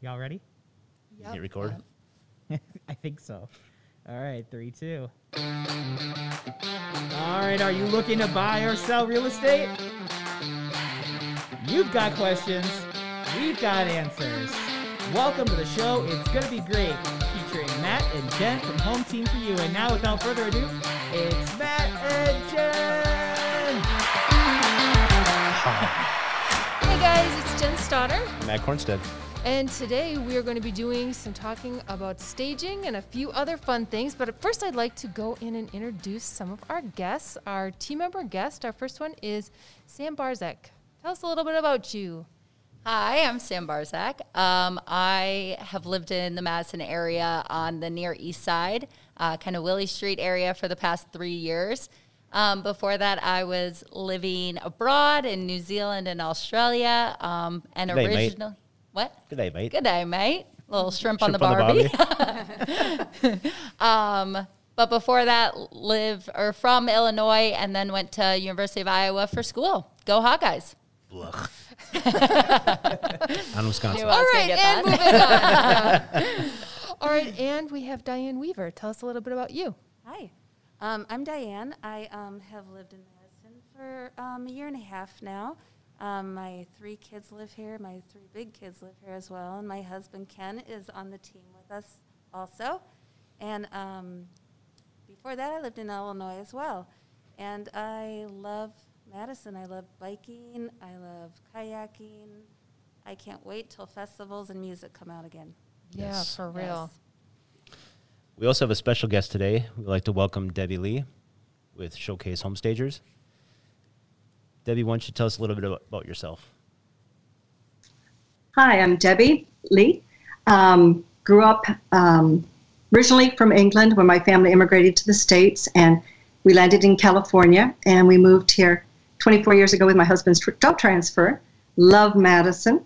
Y'all ready? Yep. Hit record. I think so. All right, three, two. All right, are you looking to buy or sell real estate? You've got questions. We've got answers. Welcome to the show. It's going to be great. Featuring Matt and Jen from Home Team for You. And now, without further ado, it's Matt and Jen. Hey guys, it's Jen Stoddard, Matt Cornstead. And today we are going to be doing some talking about staging and a few other fun things. But first, I'd like to go in and introduce some of our guests. Our team member guest, our first one is Sam Barzak. Tell us a little bit about you. Hi, I'm Sam Barzak. Um, I have lived in the Madison area on the near east side, uh, kind of Willie Street area for the past three years. Um, before that, I was living abroad in New Zealand and Australia. Um, and Good day, mate. Originally, what? Good day, mate. Good day, mate. Little shrimp, on the Shrimp on the barbie. um, but before that, live or from Illinois, and then went to University of Iowa for school. Go Hawkeyes! Blech. On Wisconsin. Knew I All was gonna right, get and moving on. All right, and we have Diane Weaver. Tell us a little bit about you. Hi, um, I'm Diane. I um, have lived in Madison for um, a year and a half now. Um, my three kids live here. My three big kids live here as well. And my husband Ken is on the team with us also. And um, before that, I lived in Illinois as well. And I love Madison. I love biking. I love kayaking. I can't wait till festivals and music come out again. Yeah, Yes. for real. We also have a special guest today. We'd like to welcome Debbie Lee with Showcase Homestagers. Debbie, why don't you tell us a little bit about, yourself? Hi, I'm Debbie Lee. Um, grew up um, originally from England when my family immigrated to the States, and we landed in California. And we moved here 24 years ago with my husband's job transfer. Love Madison.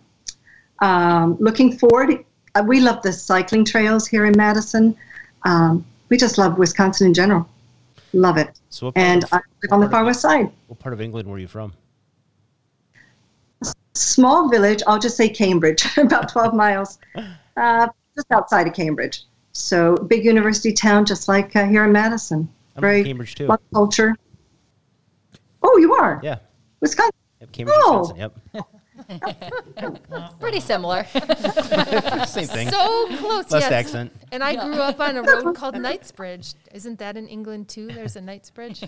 Um, looking forward, uh, we love the cycling trails here in Madison. Um, we just love Wisconsin in general. Love it. So And of- I live on the far west side. What part of England were you from? small village. I'll just say Cambridge, about 12 miles, uh, just outside of Cambridge. So big university town, just like uh, here in Madison. I'm Very Cambridge too. lot culture. Oh, you are Yeah. Wisconsin. Yep, Cambridge, Oh. Wisconsin. Pretty similar. Same thing. So close, Less yes. accent. And I grew up on a road called Knightsbridge. Isn't that in England too? There's a Knightsbridge.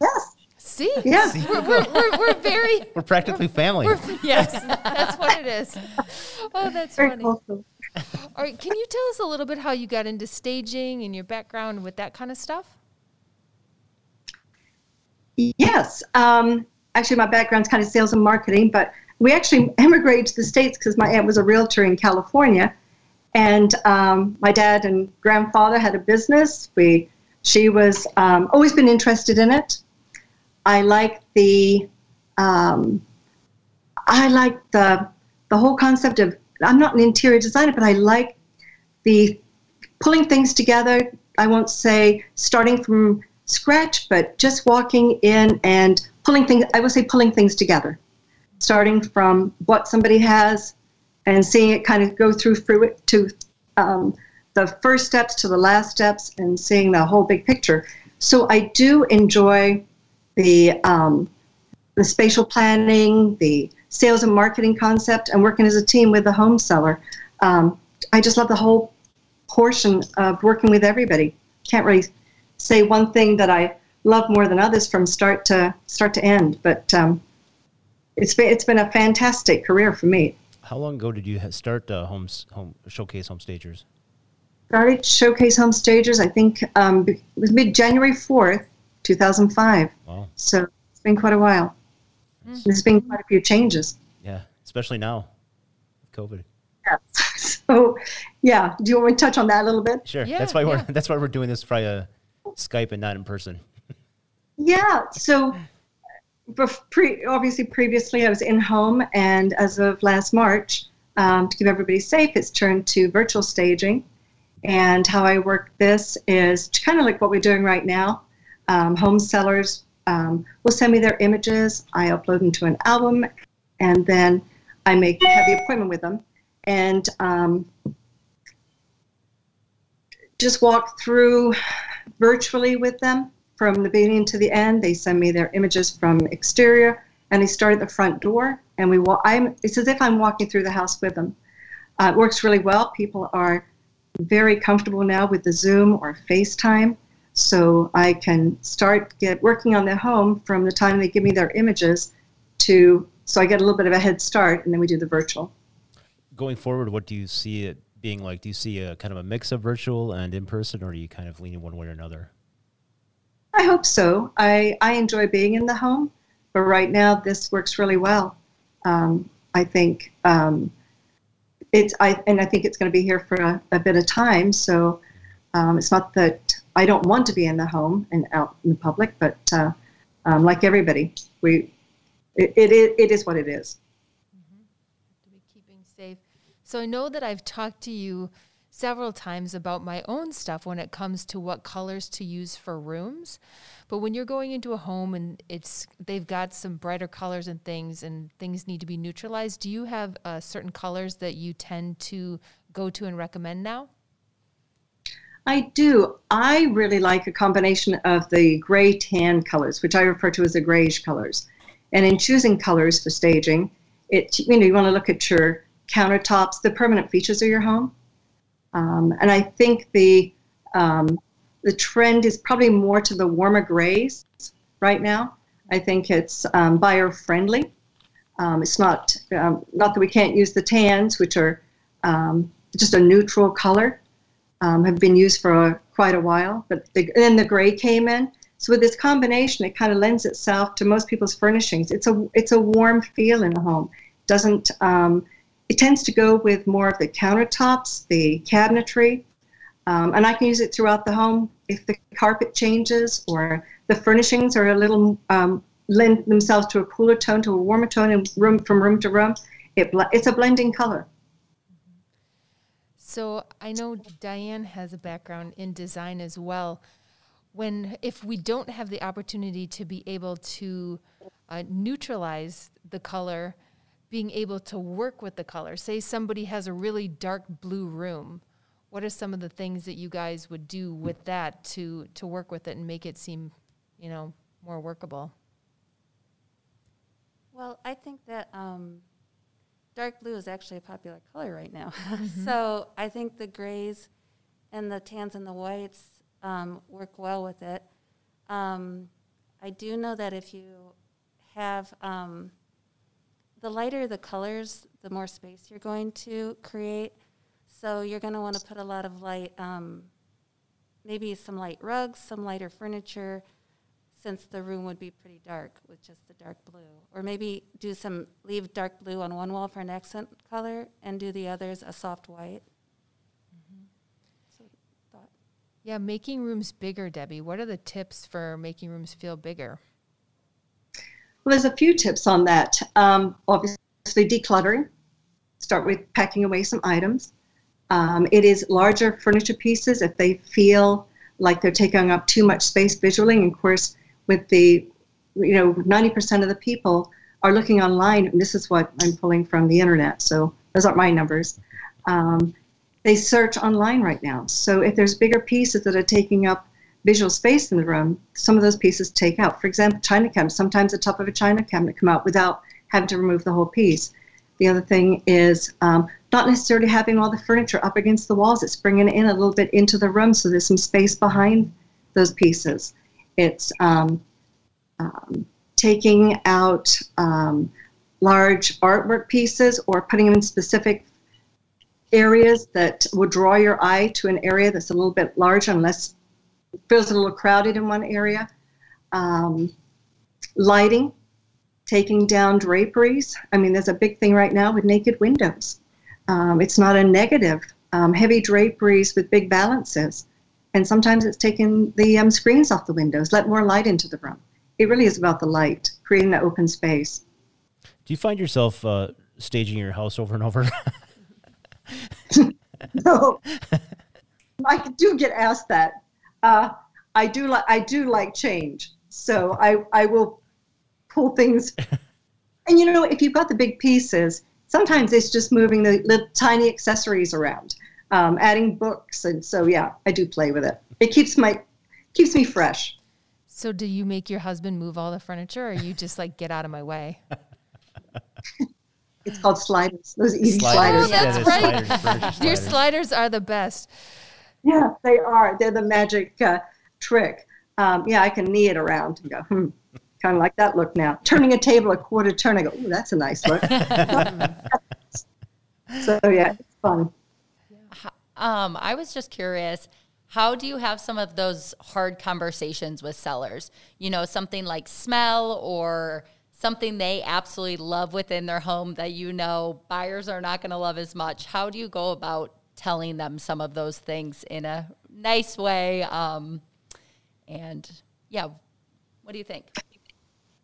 Yes. See? Yeah. We're, we're, we're, we're very, We're practically family. we're, yes, that's what it is. Oh, that's Very funny. close. All right, can you tell us a little bit how you got into staging and your background with that kind of stuff? Yes. Um, actually, my background's kind of sales and marketing, but we actually emigrated to the States because my aunt was a realtor in California. And um, my dad and grandfather had a business. We, she was um, always been interested in it. I like the, um, I like the, the whole concept of. I'm not an interior designer, but I like the pulling things together. I won't say starting from scratch, but just walking in and pulling things, I would say pulling things together. Starting from what somebody has and seeing it kind of go through through it to um, the first steps to the last steps and seeing the whole big picture. So I do enjoy the um, the spatial planning, the sales and marketing concept, and working as a team with the home seller. Um, I just love the whole portion of working with everybody. Can't really say one thing that I love more than others from start to start to end, but um, it's been it's been a fantastic career for me. How long ago did you start uh, homes, home Showcase Homestagers? Started Showcase Home Stagers, I think um, it was mid January fourth, two thousand five. Wow. So it's been quite a while. There's been quite a few changes. Yeah. Especially now. with COVID. Yes. So, yeah. Do you want me to touch on that a little bit? Sure. Yeah, that's why we're that's why we're doing this via Skype and not in person. Yeah. So, pre- obviously, previously I was in home, and as of last March, um, to keep everybody safe, it's turned to virtual staging. And how I work this is kind of like what we're doing right now. Um, home sellers um, will send me their images. I upload them to an album, and then I make have the appointment with them. and um, just walk through virtually with them from the beginning to the end. They send me their images from exterior, and they start at the front door, and we walk. I'm. It's as if I'm walking through the house with them. Uh, it works really well. People are very comfortable now with the Zoom or FaceTime, so I can start get working on their home from the time they give me their images to so I get a little bit of a head start, and then we do the virtual. Going forward, what do you see it being like? Do you see a kind of a mix of virtual and in person, or are you kind of leaning one way or another? I hope so. I, I enjoy being in the home, but right now this works really well. Um, I think um, it's I and I think it's going to be here for a, a bit of time. So um, it's not that I don't want to be in the home and out in the public, but uh, um, like everybody, we it, it, it is what it is. Mm-hmm. To be keeping safe. So I know that I've talked to you several times about my own stuff when it comes to what colors to use for rooms. But when you're going into a home and it's they've got some brighter colors and things and things need to be neutralized, do you have uh, certain colors that you tend to go to and recommend now? I do. I really like a combination of the gray tan colors, which I refer to as the grayish colors. And in choosing colors for staging, it you know you want to look at your countertops, the permanent features of your home, um, and I think the um, the trend is probably more to the warmer grays right now. I think it's um, buyer friendly. Um, it's not um, not that we can't use the tans, which are um, just a neutral color, have been used for a, quite a while. But the, then the gray came in. So with this combination, it kind of lends itself to most people's furnishings. It's a it's a warm feel in a home. Doesn't it tends to go with more of the countertops, the cabinetry, um, and I can use it throughout the home if the carpet changes or the furnishings are a little um, lend themselves to a cooler tone to a warmer tone in room from room to room. It it's a blending color. So I know Diane has a background in design as well when if we don't have the opportunity to be able to uh, neutralize the color being able to work with the color say somebody has a really dark blue room what are some of the things that you guys would do with that to to work with it and make it seem you know more workable well i think that um, dark blue is actually a popular color right now mm-hmm. so i think the grays and the tans and the whites um, work well with it. Um, I do know that if you have um, the lighter the colors, the more space you're going to create. So you're going to want to put a lot of light, um, maybe some light rugs, some lighter furniture, since the room would be pretty dark with just the dark blue. Or maybe do some, leave dark blue on one wall for an accent color and do the others a soft white. Yeah, making rooms bigger, Debbie. What are the tips for making rooms feel bigger? Well, there's a few tips on that. Um, obviously, decluttering. Start with packing away some items. Um, it is larger furniture pieces if they feel like they're taking up too much space visually. And of course, with the, you know, 90% of the people are looking online, and this is what I'm pulling from the internet, so those aren't my numbers. Um, they search online right now. So if there's bigger pieces that are taking up visual space in the room, some of those pieces take out. For example, china cabinets. Sometimes the top of a china cabinet come out without having to remove the whole piece. The other thing is um, not necessarily having all the furniture up against the walls. It's bringing in a little bit into the room so there's some space behind those pieces. It's um, um, taking out um, large artwork pieces or putting them in specific areas that will draw your eye to an area that's a little bit larger unless feels a little crowded in one area. Um, lighting, taking down draperies. I mean, there's a big thing right now with naked windows. Um, it's not a negative. Um, heavy draperies with big valances. And sometimes it's taking the um, screens off the windows, let more light into the room. It really is about the light, creating that open space. Do you find yourself uh, staging your house over and over? no, I do get asked that. Uh, I do like I do like change, so I I will pull things. and you know, if you've got the big pieces, sometimes it's just moving the little tiny accessories around, um, adding books, and so yeah, I do play with it. It keeps my keeps me fresh. So, do you make your husband move all the furniture, or you just like get out of my way? It's called sliders. Those easy Sliders. sliders. Yeah, that's there's right. sliders, furniture Your sliders. sliders are the best. Yeah, they are. They're the magic uh, trick. Um, yeah, I can knee it around and go, hmm, kind of like that look now. Turning a table a quarter turn, I go, ooh, that's a nice look. so yeah, it's fun. Um, I was just curious, how do you have some of those hard conversations with sellers? You know, something like smell or something they absolutely love within their home that you know buyers are not going to love as much. How do you go about telling them some of those things in a nice way? Um, and yeah, what do you think?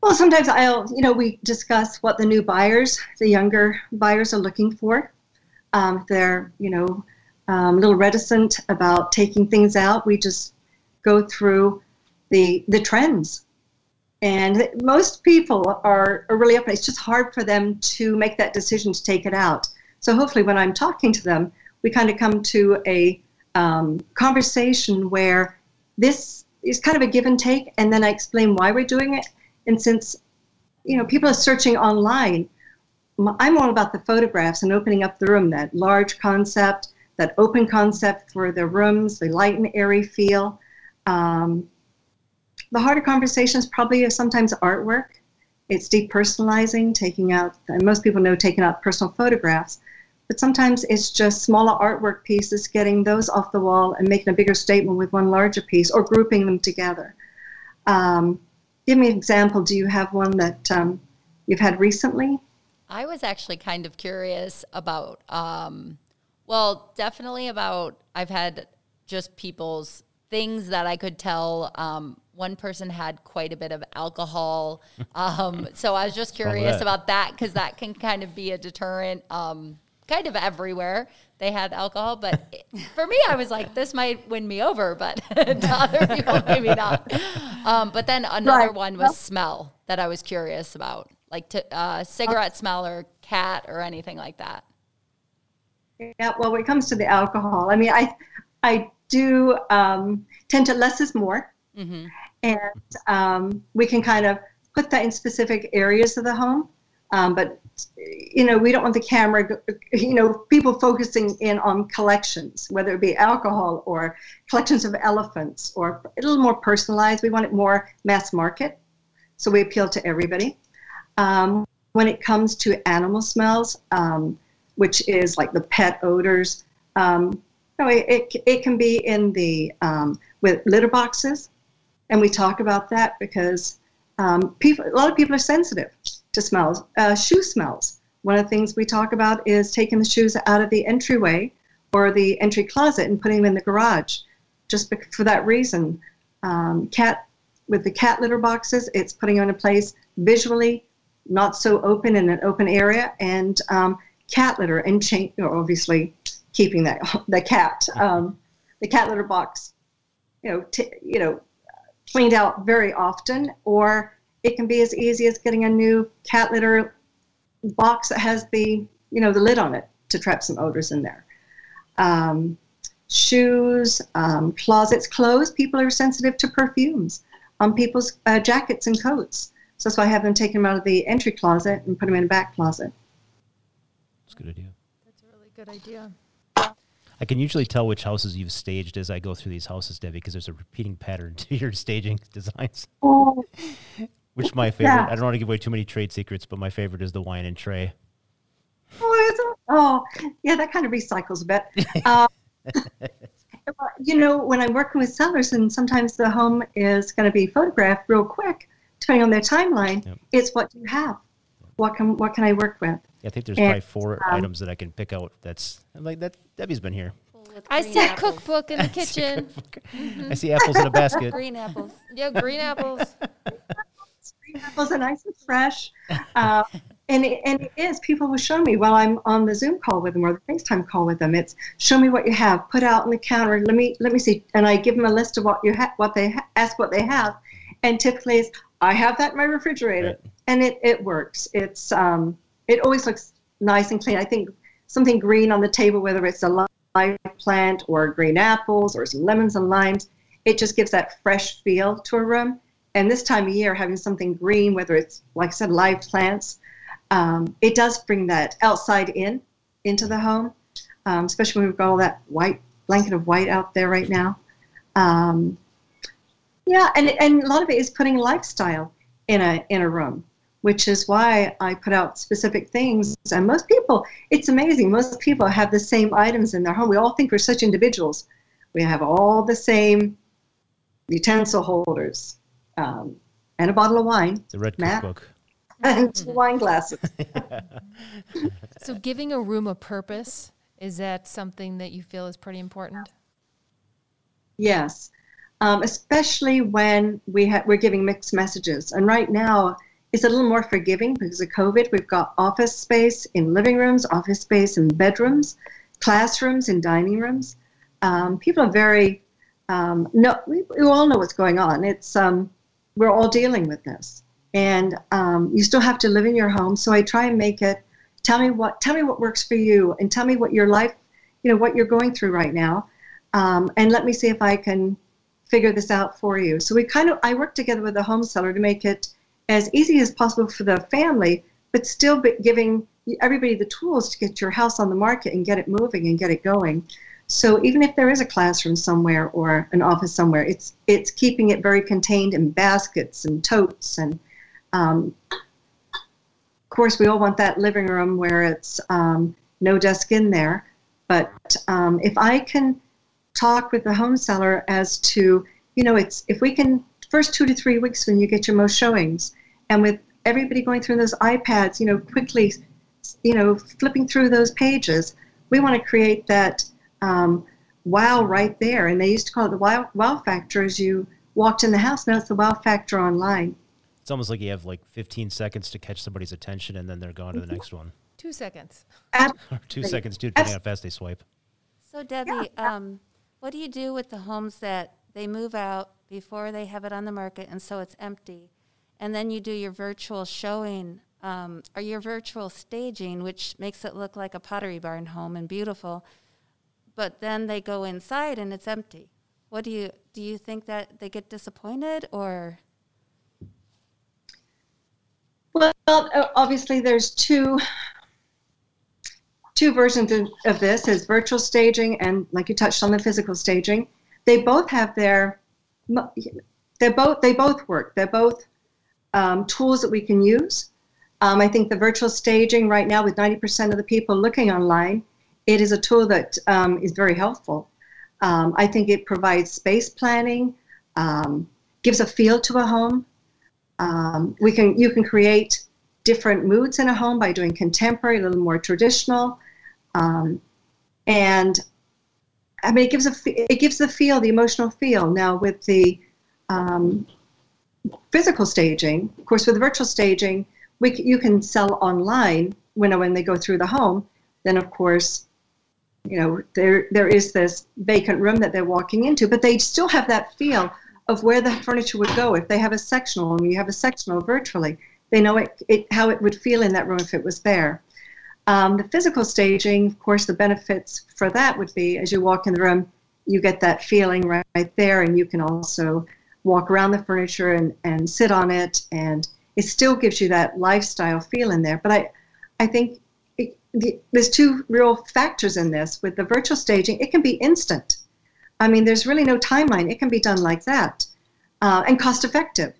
Well, sometimes I'll, you know, we discuss what the new buyers, the younger buyers, are looking for. Um, they're, you know, um, a little reticent about taking things out, we just go through the the trends. And most people are, are really up. It's just hard for them to make that decision to take it out. So hopefully, when I'm talking to them, we kind of come to a um, conversation where this is kind of a give and take, and then I explain why we're doing it. And since you know people are searching online, I'm all about the photographs and opening up the room. That large concept, that open concept for the rooms, the light and airy feel. Um, the harder conversations probably is sometimes artwork. It's depersonalizing, taking out. And most people know taking out personal photographs, but sometimes it's just smaller artwork pieces, getting those off the wall and making a bigger statement with one larger piece, or grouping them together. Um, give me an example. Do you have one that um, you've had recently? I was actually kind of curious about, um, well, definitely about, I've had just people's things that I could tell. Um, one person had quite a bit of alcohol. Um, so I was just curious that? about that because that can kind of be a deterrent. Kind of everywhere they had alcohol, but it- for me, I was like, this might win me over, but to other people, maybe not. Um, but then another Right. one was smell that I was curious about, like to, uh, cigarette smell or cat or anything like that. Yeah, well, when it comes to the alcohol, I mean, I, I do um, tend to less is more, Mm-hmm. and um, we can kind of put that in specific areas of the home. Um, but you know, we don't want the camera, you know, people focusing in on collections, whether it be alcohol or collections of elephants, or a little more personalized. We want it more mass market, so we appeal to everybody. Um, when it comes to animal smells, um, which is like the pet odors. Um, no, it, it, it can be in the um, with litter boxes, and we talk about that because um, people, a lot of people are sensitive to smells. Uh, shoe smells. One of the things we talk about is taking the shoes out of the entryway or the entry closet and putting them in the garage, just for that reason. Um, cat with the cat litter boxes, it's putting them in a place visually not so open in an open area, and um, cat litter and chain, obviously keeping that the cat um, the cat litter box, you know, t- you know, cleaned out very often, or it can be as easy as getting a new cat litter box that has the you know the lid on it to trap some odors in there. Um, shoes, um, closets, clothes. People are sensitive to perfumes on people's uh, jackets and coats. So that's why I have them take them out of the entry closet and put them in a back closet. That's a good idea. That's a really good idea. I can usually tell which houses you've staged as I go through these houses, Debbie, because there's a repeating pattern to your staging designs. Oh, Which my favorite, Yeah. I don't want to give away too many trade secrets, but my favorite is the wine and tray. oh, is oh, yeah, that kind of recycles a bit. Um, well, you know, when I'm working with sellers, and sometimes the home is going to be photographed real quick, depending on their timeline. Yep. It's what do you have? What can what can I work with? I think there's And, probably four um, items that I can pick out. That's I'm like that. Debbie's been here. I see a cookbook in the kitchen. I see apples in a basket. Green apples. yeah, green apples. Apples are nice and fresh. Uh, and, it, and it is. People will show me while I'm on the Zoom call with them or the FaceTime call with them. It's show me what you have, put out on the counter. Let me let me see, and I give them a list of what you have, what they ha- ask what they have, and typically it's I have that in my refrigerator, Right. and it, it works. It's um, it always looks nice and clean. I think something green on the table, whether it's a live plant or green apples or some lemons and limes, it just gives that fresh feel to a room. And this time of year, having something green, whether it's, like I said, live plants, um, it does bring that outside in into the home, um, especially when we've got all that white blanket of white out there right now. Um, yeah, and, and a lot of it is putting lifestyle in a in a room, which is why I put out specific things. And most people, it's amazing. Most people have the same items in their home. We all think we're such individuals. We have all the same utensil holders um, and a bottle of wine. The red Matt? cookbook. And two wine glasses. So, giving a room a purpose is that something that you feel is pretty important? Yes, um, especially when we ha- we're giving mixed messages. And right now, it's a little more forgiving because of COVID. We've got office space in living rooms, office space in bedrooms, classrooms, and dining rooms. Um, people are very um, no. We, we all know what's going on. It's um, we're all dealing with this, and um, you still have to live in your home. So I try and make it. Tell me what tell me what works for you, and tell me what your life, you know, what you're going through right now, um, and let me see if I can figure this out for you. So we kind of I work together with the home seller to make it as easy as possible for the family, but still giving everybody the tools to get your house on the market and get it moving and get it going. So even if there is a classroom somewhere or an office somewhere, it's it's keeping it very contained in baskets and totes and. Um, of course, we all want that living room where it's um, no desk in there. But um, if I can talk with the home seller as to, you know, it's if we can first two to three weeks when you get your most showings, and with everybody going through those iPads, you know, quickly, you know, flipping through those pages, we want to create that um, wow right there. And they used to call it the wow, wow factor as you walked in the house. Now it's the wow factor online. It's almost like you have like 15 seconds to catch somebody's attention and then they're gone to the next one. Two seconds. Ab- Or two seconds, too, depending on how fast they swipe. So Debbie, um, what do you do with the homes that they move out before they have it on the market, and so it's empty, and then you do your virtual showing um, or your virtual staging, which makes it look like a Pottery Barn home and beautiful, but then they go inside and it's empty. What do you do? You think that they get disappointed, or Well, obviously, there's two two versions of, this: is virtual staging and, like you touched on, the physical staging. They both have their they're both they both work. They're both um, tools that we can use. Um, I think the virtual staging right now, with 90% of the people looking online, it is a tool that um, is very helpful. Um, I think it provides space planning, um, gives a feel to a home. Um, we can you can create different moods in a home by doing contemporary, a little more traditional, um, and I mean it gives a it gives the feel, the emotional feel. Now with the um, physical staging, of course, with virtual staging, we you can sell online when when they go through the home. Then of course, you know there there is this vacant room that they're walking into, but they still have that feel of where the furniture would go if they have a sectional and you have a sectional virtually. They know it, it how it would feel in that room if it was there. Um, the physical staging, of course, the benefits for that would be as you walk in the room, you get that feeling right, right there, and you can also walk around the furniture and, and sit on it, and it still gives you that lifestyle feel in there. But I, I think the, there's two real factors in this. With the virtual staging, it can be instant. I mean, there's really no timeline. It can be done like that uh, and cost effective.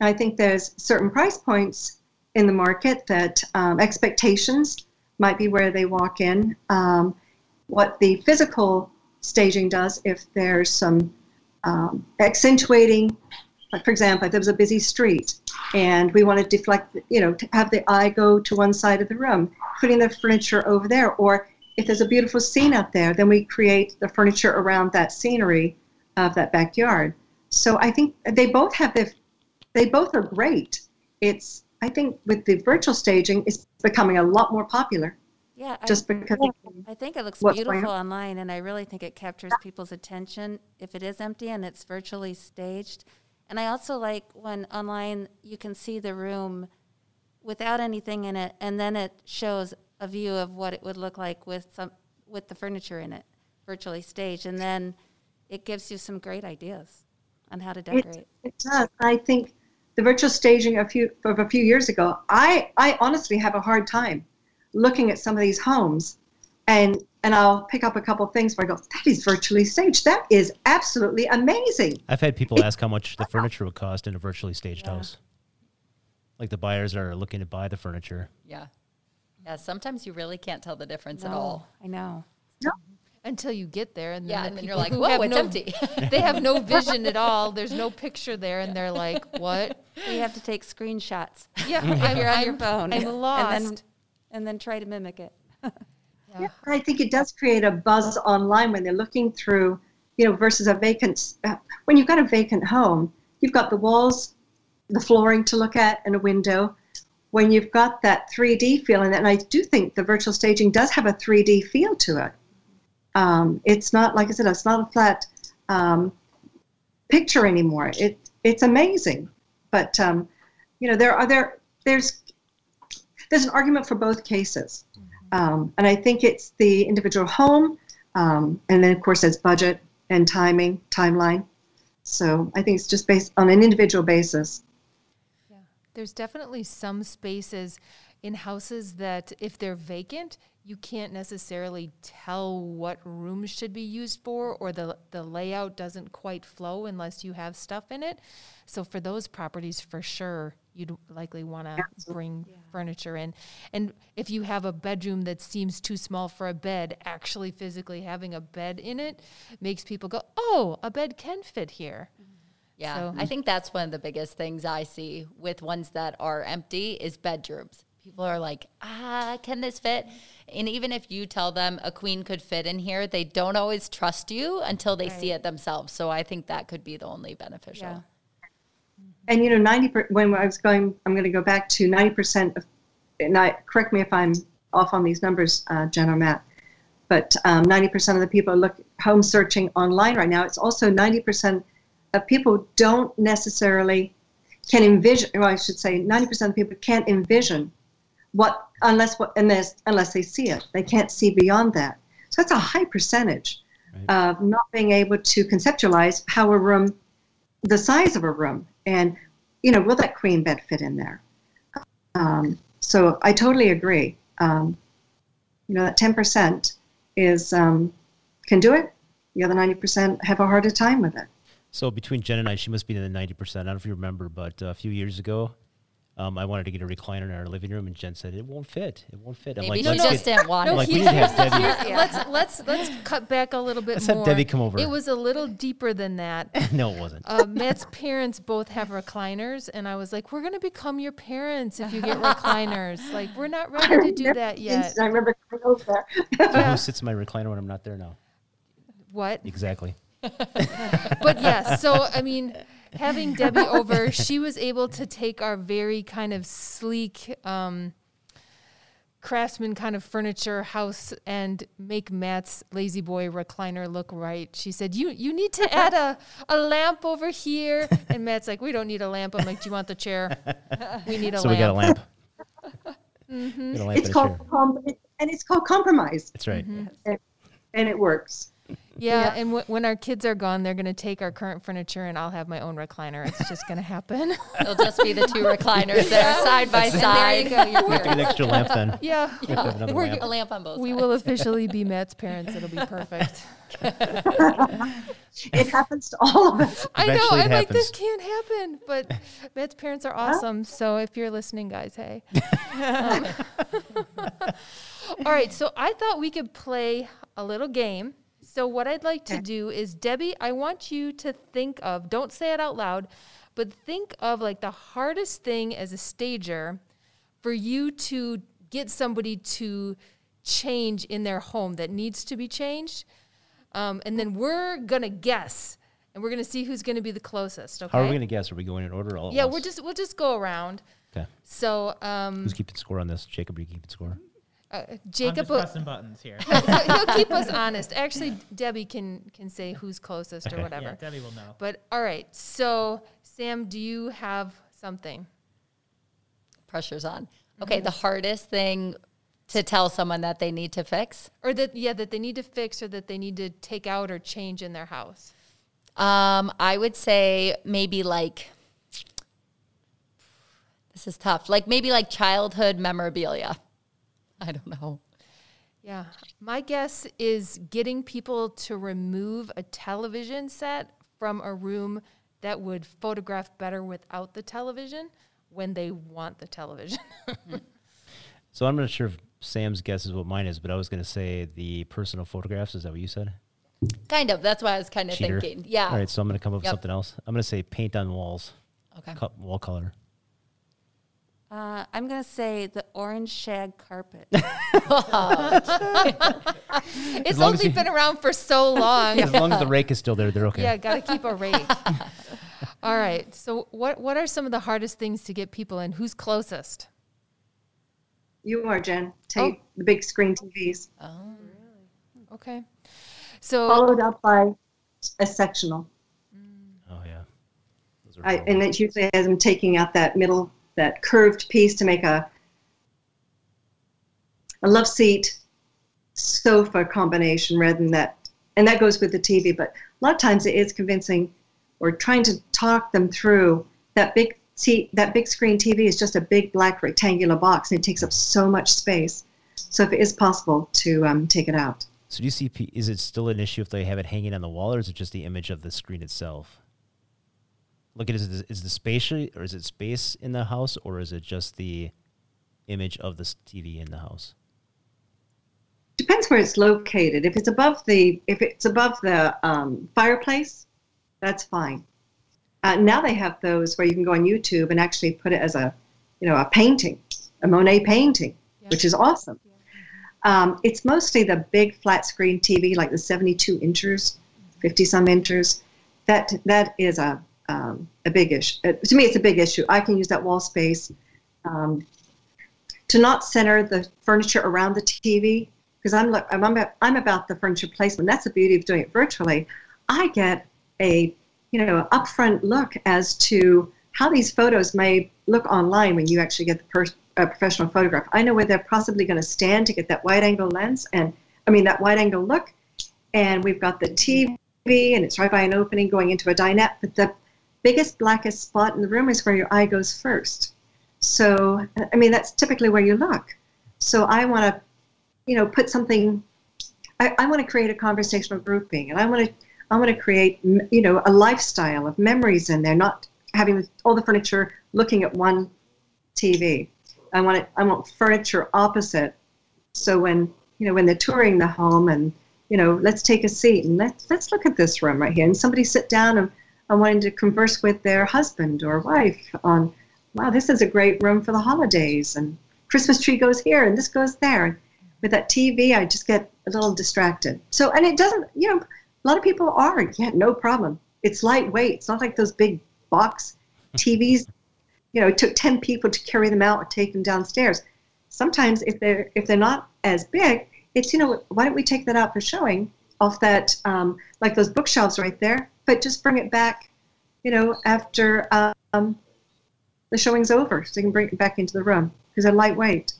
I think there's certain price points in the market that um, expectations might be where they walk in. Um, what the physical staging does, if there's some um, accentuating, like for example, if there was a busy street and we want to deflect, you know, to have the eye go to one side of the room, putting the furniture over there, or if there's a beautiful scene out there, then we create the furniture around that scenery of that backyard. So I think they both have the, they both are great. It's I think with the virtual staging, it's becoming a lot more popular yeah, I, just because. I think it looks beautiful online, and I really think it captures people's attention if it is empty and it's virtually staged. And I also like when online you can see the room without anything in it, and then it shows a view of what it would look like with some with the furniture in it, virtually staged, and then it gives you some great ideas on how to decorate. It, it does. I think the virtual staging a few of a few years ago, I I honestly have a hard time looking at some of these homes, and and I'll pick up a couple things where I go, that is virtually staged. That is absolutely amazing. I've had people ask how much the furniture would cost in a virtually staged house. Like the buyers are looking to buy the furniture. Yeah. Yeah. Sometimes you really can't tell the difference at all. I know. No. Until you get there, and then Yeah, the and then you're like, "Whoa, it's no- empty." they have no vision at all. There's no picture there, and they're like, "What?" You have to take screenshots Yeah, if you're on your phone. I'm And lost. then, and then try to mimic it. Yeah. I think it does create a buzz online when they're looking through, you know, versus a vacant. Uh, when you've got a vacant home, you've got the walls, the flooring to look at, and a window. When you've got that 3D feeling, and I do think the virtual staging does have a 3D feel to it. Um, it's not like I said, it's not a flat um, picture anymore. It it's amazing, but um, you know there are there there's there's an argument for both cases. Um, and I think it's the individual home, um, and then of course there's budget and timing, timeline. So I think it's just based on an individual basis. Yeah, There's definitely some spaces in houses that, if they're vacant, you can't necessarily tell what rooms should be used for, or the the layout doesn't quite flow unless you have stuff in it. So for those properties, for sure, you'd likely want to bring furniture in. And if you have a bedroom that seems too small for a bed, actually physically having a bed in it makes people go, "Oh, a bed can fit here." Yeah, So- I think that's one of the biggest things I see with ones that are empty is bedrooms. People are like, ah, can this fit? And even if you tell them a queen could fit in here, they don't always trust you until they see it themselves. So I think that could be the only beneficial. Yeah. And you know, 90 per, when I was going, I'm going to go back to 90% of, and I, correct me if I'm off on these numbers, uh, Jen or Matt, but um, 90% of the people look home searching online right now. It's also 90% of people don't necessarily can envision, or I should say, 90% of people can't envision what unless what unless unless they see it. They can't see beyond that. So that's a high percentage Right. of not being able to conceptualize how a room, the size of a room, and you know, will that queen bed fit in there? Um, so I totally agree. Um, you know, that 10% is um, can do it. The other 90% have a harder time with it. So between Jen and I, she must be in the ninety percent. I don't know if you remember, but uh, a few years ago, um, I wanted to get a recliner in our living room, and Jen said it won't fit. It won't fit. I'm Maybe like, she let's just didn't want No, like it. we he- need to have Debbie. Here, let's let's let's cut back a little bit Let's have more. Debbie come over. It was a little deeper than that. no, it wasn't. Uh, Matt's parents both have recliners, and I was like, "We're gonna become your parents if you get recliners. Like, we're not ready to do that yet." I remember coming over. So who sits in my recliner when I'm not there now? What? Exactly. But yes, so I mean, having Debbie over, she was able to take our very kind of sleek. Um, craftsman kind of furniture house and make Matt's La-Z-Boy recliner look right. She said, "You you need to add a, a lamp over here." And Matt's like, "We don't need a lamp." I'm like, "Do you want the chair? We need a so lamp." So we got a lamp. Mm-hmm. Got a lamp It's and called chair. com- it- and it's called compromise, That's right. and it works. Yeah, and w- when our kids are gone, they're going to take our current furniture, and I'll have my own recliner. It's just going to happen. It'll just be the two recliners there side by side. go. You're We have get an extra lamp then. yeah, We have to have another We're lamp. A lamp on both we sides. will officially be Matt's parents. It'll be perfect. It happens to all of us. I know. I'm like, this can't happen. But Matt's parents are awesome. So if you're listening, guys, hey. Um, all right. So I thought we could play a little game. So what I'd like to do is, Debbie, I want you to think of, don't say it out loud, but think of like the hardest thing as a stager for you to get somebody to change in their home that needs to be changed. Um, and then we're gonna guess, and we're gonna see who's gonna be the closest. Okay. How are we going to guess? Are we going in order? All yeah, we're just we'll just go around. Okay. So um, Who's keeping score on this? Jacob, are you keeping score? Uh, I'm Jacob, just will, pressing buttons here. he'll keep us honest. Actually, Debbie can can say who's closest or whatever. yeah, Debbie will know. But all right. So Sam, do you have something? Pressure's on. Okay, the hardest thing to tell someone that they need to fix. Or that yeah, that they need to fix or that they need to take out or change in their house. Um, I would say maybe like this is tough. Like maybe like childhood memorabilia. I don't know. Yeah. My guess is getting people to remove a television set from a room that would photograph better without the television when they want the television. So I'm not sure if Sam's guess is what mine is, but I was going to say the personal photographs. Is that what you said? Kind of. That's why I was kind of Cheater. thinking. Yeah. All right, so I'm going to come up with something else. I'm going to say paint on walls, Okay. co- wall color. Uh, I'm going to say the orange shag carpet. it's only you- been around for so long. As long as the rake is still there, they're okay. Yeah, got to keep a rake. All right. So what what are some of the hardest things to get people in? Who's closest? You are, Jen. Take the big screen TVs, Okay. So followed up by a sectional. Oh yeah. Those are I, and it usually has them taking out that middle, that curved piece to make a a love seat sofa combination rather than that. And that goes with the TV. But a lot of times it is convincing or trying to talk them through that big seat, that big screen TV is just a big black rectangular box and it takes up so much space. So if it is possible to um, take it out. So do you see? Is it still an issue if they have it hanging on the wall, or is it just the image of the screen itself? Look at is it, is the space or is it space in the house, or is it just the image of the TV in the house? depends where it's located. If it's above the if it's above the um, fireplace, that's fine. Uh, now they have those where you can go on YouTube and actually put it as a, you know, a painting, a Monet painting, which is awesome. Um, it's mostly the big flat screen TV, like the 72 inches, 50 some inches. That that is a um, a big issue. Uh, to me, it's a big issue. I can use that wall space um, to not center the furniture around the TV because I'm, I'm I'm I'm about the furniture placement. That's the beauty of doing it virtually. I get a you know upfront look as to how these photos may look online when you actually get the per- a professional photograph. I know where they're possibly going to stand to get that wide angle lens and I mean that wide angle look. And we've got the TV and it's right by an opening going into a dinette. But the biggest blackest spot in the room is where your eye goes first. So I mean that's typically where you look. So I want to you know, put something. I, I want to create a conversational grouping, and I want to, I want to create, you know, a lifestyle of memories in there, not having all the furniture looking at one TV. I want it. I want furniture opposite, so when you know when they're touring the home, and you know, let's take a seat and let's let's look at this room right here, and somebody sit down and and wanting to converse with their husband or wife on, wow, this is a great room for the holidays, and Christmas tree goes here and this goes there with that TV, I just get a little distracted. So, and it doesn't, you know, a lot of people are, yeah, no problem. It's lightweight. It's not like those big box TVs. You know, it took ten people to carry them out or take them downstairs. Sometimes, if they're if they're not as big, it's you know, why don't we take that out for showing off that um, like those bookshelves right there, but just bring it back, you know, after um, the showing's over, so you can bring it back into the room because they're lightweight.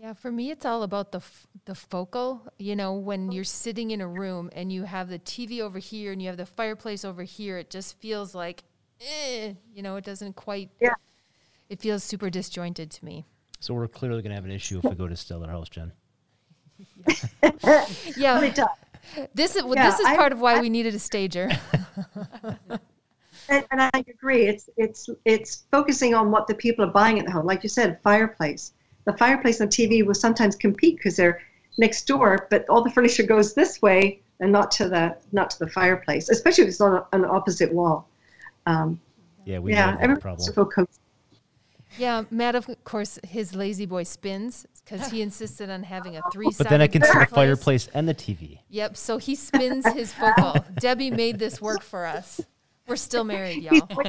Yeah, for me, it's all about the f- the focal. You know, when you're sitting in a room and you have the TV over here and you have the fireplace over here, it just feels like, eh, you know, it doesn't quite. Yeah. It feels super disjointed to me. So we're clearly going to have an issue if we go to Stellar House, Jen. Yeah, Really tough. this is well, Yeah, this is I- part of why we needed a stager. And, and I agree. It's it's it's focusing on what the people are buying at the home. Like you said, fireplace. The fireplace and TV will sometimes compete because they're next door, but all the furniture goes this way and not to the not to the fireplace, especially if it's on an opposite wall. Um, Yeah, we yeah, have that problem. cozy. Yeah, Matt, of course, his La-Z-Boy spins because he insisted on having a three. But then I can see the fireplace and the TV. Yep. So he spins his focal. Debbie made this work for us. We're still married, y'all.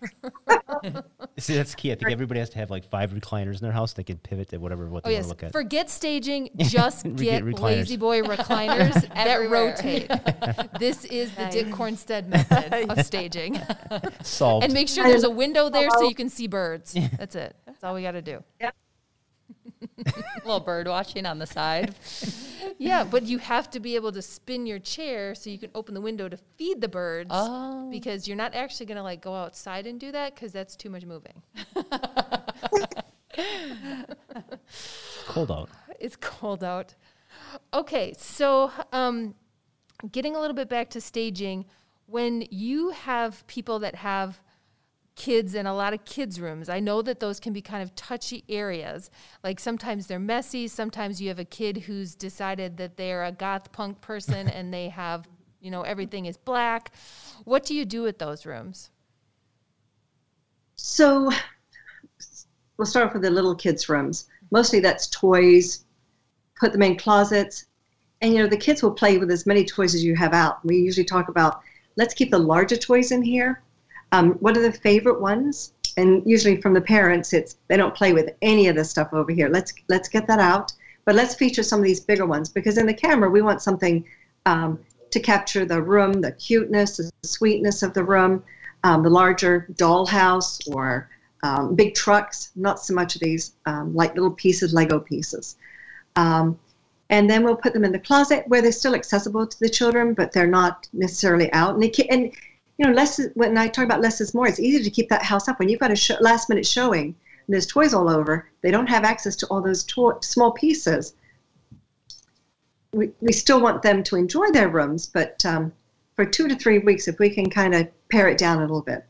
See, that's key. I think everybody has to have like five recliners in their house. They can pivot to whatever what Oh they yes. want to look at. Forget staging. Just get get recliners. La-Z-Boy recliners that rotate. this is the Dick Cornstead method of staging. Solved. and make sure there's a window there so you can see birds. That's it. That's all we got to do. Yeah. A little bird watching on the side. Yeah, but you have to be able to spin your chair so you can open the window to feed the birds. Oh. Because you're not actually going to like go outside and do that because that's too much moving. Cold out. It's cold out. Okay, so um, getting a little bit back to staging, when you have people that have kids in a lot of kids' rooms, I know that those can be kind of touchy areas. Like sometimes they're messy, sometimes you have a kid who's decided that they're a goth punk person and they have, you know, everything is black. What do you do with those rooms? So we'll start off with the little kids' rooms. Mostly that's toys, put them in closets. And, you know, the kids will play with as many toys as you have out. We usually talk about let's keep the larger toys in here. Um, what are the favorite ones? And usually from the parents, it's they don't play with any of this stuff over here. Let's let's get that out. But let's feature some of these bigger ones because in the camera we want something um, to capture the room, the cuteness, the sweetness of the room, um, the larger dollhouse or um, big trucks. Not so much of these um, like little pieces, Lego pieces. Um, and then we'll put them in the closet where they're still accessible to the children, but they're not necessarily out. And, can, and you know, less is, when I talk about less is more, it's easy to keep that house up. When you've got a sh- last minute showing and there's toys all over, they don't have access to all those to- small pieces. We, we still want them to enjoy their rooms, but um, for two to three weeks, if we can kind of pare it down a little bit.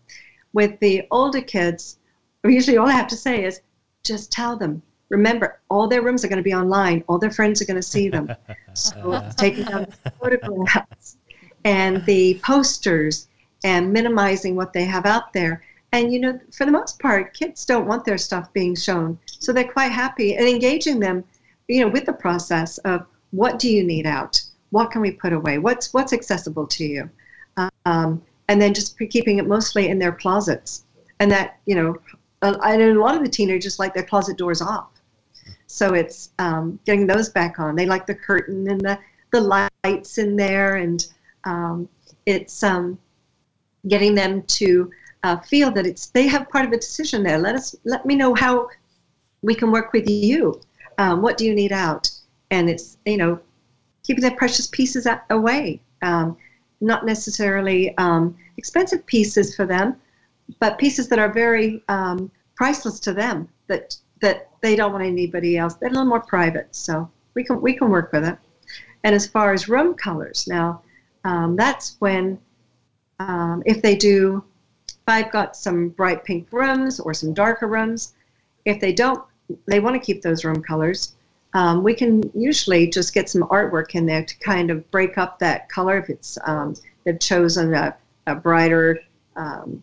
With the older kids, usually all I have to say is just tell them remember all their rooms are going to be online all their friends are going to see them so taking down the photographs and the posters and minimizing what they have out there. And you know for the most part kids don't want their stuff being shown so they're quite happy and engaging them you know with the process of what do you need out? What can we put away? What's what's accessible to you? Um, and then just keeping it mostly in their closets. And that you know know a lot of the teenagers like their closet doors off. So it's um, getting those back on. They like the curtain and the, the lights in there, and um, it's um, getting them to uh, feel that it's they have part of a decision there. Let us let me know how we can work with you. Um, what do you need out? And it's you know keeping their precious pieces away, um, not necessarily um, expensive pieces for them, but pieces that are very priceless to them that that they don't want anybody else. They're a little more private, so we can we can work with it. And as far as room colors, now um, that's when um, if they do, if I've got some bright pink rooms or some darker rooms, if they don't, they want to keep those room colors. Um, we can usually just get some artwork in there to kind of break up that color. If it's um, they've chosen a, a brighter, um,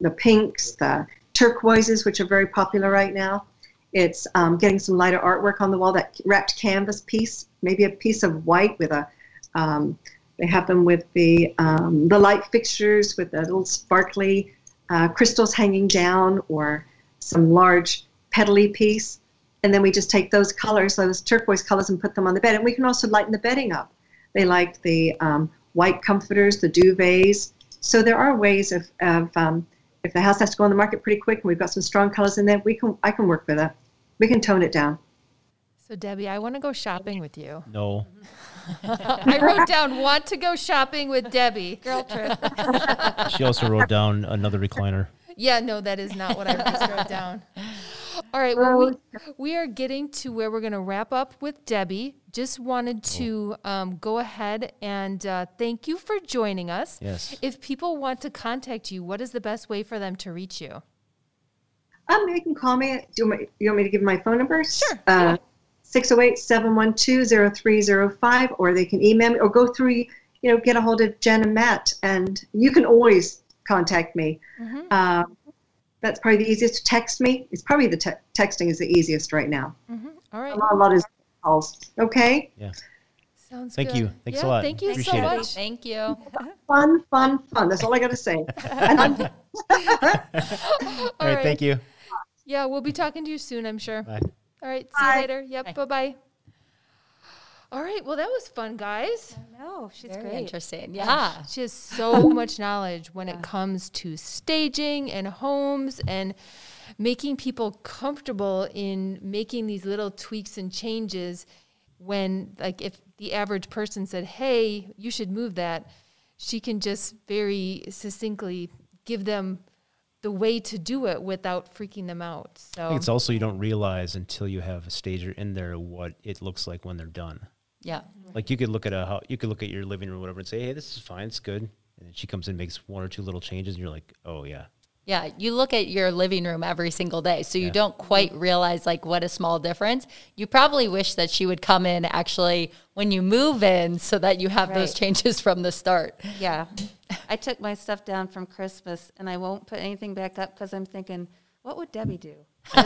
the pinks, the turquoises, which are very popular right now. It's um, getting some lighter artwork on the wall, that wrapped canvas piece, maybe a piece of white with a, um, they have them with the, um, the light fixtures with the little sparkly uh, crystals hanging down or some large petally piece. And then we just take those colors, those turquoise colors, and put them on the bed. And we can also lighten the bedding up. They like the um, white comforters, the duvets. So there are ways of, of um, if the house has to go on the market pretty quick and we've got some strong colors in there, we can I can work with it we can tone it down. So Debbie, I want to go shopping with you. No. I wrote down want to go shopping with Debbie. Girl trip. she also wrote down another recliner. Yeah, no, that is not what I just wrote down. All right, well, we, we are getting to where we're going to wrap up with Debbie. Just wanted to um, go ahead and uh, thank you for joining us. Yes. If people want to contact you, what is the best way for them to reach you? Um, you can call me. Do you want me, you want me to give my phone number? Sure. Uh, 608-712-0305 or they can email me or go through you know get a hold of jen and matt and you can always contact me mm-hmm. uh, that's probably the easiest to text me it's probably the te- texting is the easiest right now mm-hmm. all right a lot, a lot of calls okay yeah Sounds good. thank good. you thanks yeah, a lot thank you Appreciate so it. much Thank you. fun fun fun that's all i got to say all right right. thank you yeah we'll be talking to you soon i'm sure Bye. All right see you later yep bye bye all right well that was fun guys No, she's Very great. interesting. Yeah. She has so much knowledge when it comes to staging and homes and making people comfortable in making these little tweaks and changes when like if the average person said hey you should move that she can just very succinctly give them the way to do it without freaking them out I so think it's also you don't realize until you have a stager in there what it looks like when they're done. Yeah. Like you could look at a you could look at your living room or whatever and say, hey, this is fine, it's good. And then she comes in, makes one or two little changes, and you're like, oh yeah, Yeah, you look at your living room every single day, so you Yeah. don't quite mm-hmm. realize like what a small difference. You probably wish that she would come in actually when you move in, so that you have those changes from the start. Yeah. I took my stuff down from Christmas and I won't put anything back up because I'm thinking, what would Debbie do? I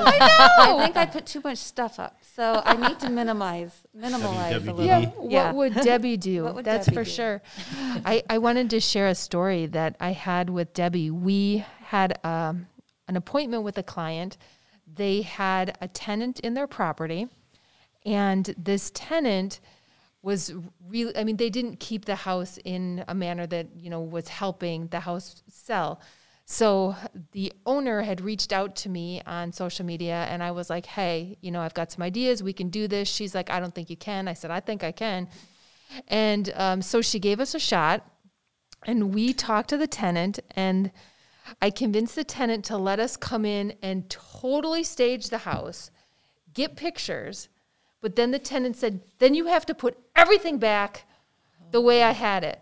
know. I think I put too much stuff up. So I need to minimize, minimalize a little. Yeah, Yeah. what would Debbie do? Would That's Debbie for do? sure. I, I wanted to share a story that I had with Debbie. We had um, an appointment with a client. They had a tenant in their property, and this tenant was really, I mean, they didn't keep the house in a manner that, you know, was helping the house sell. So the owner had reached out to me on social media and I was like, hey, you know, I've got some ideas. We can do this. She's like, I don't think you can. I said, I think I can. And um, so she gave us a shot and we talked to the tenant and I convinced the tenant to let us come in and totally stage the house, get pictures. But then the tenant said, then you have to put everything back the way I had it.